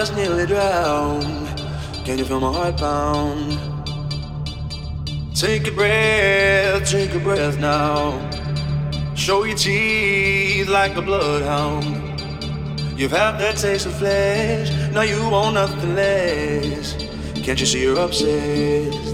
Just nearly drowned. Can you feel my heart pound? Take a breath, take a breath now. Show your teeth like a bloodhound. You've had that taste of flesh, now you want nothing less. Can't you see you're upset?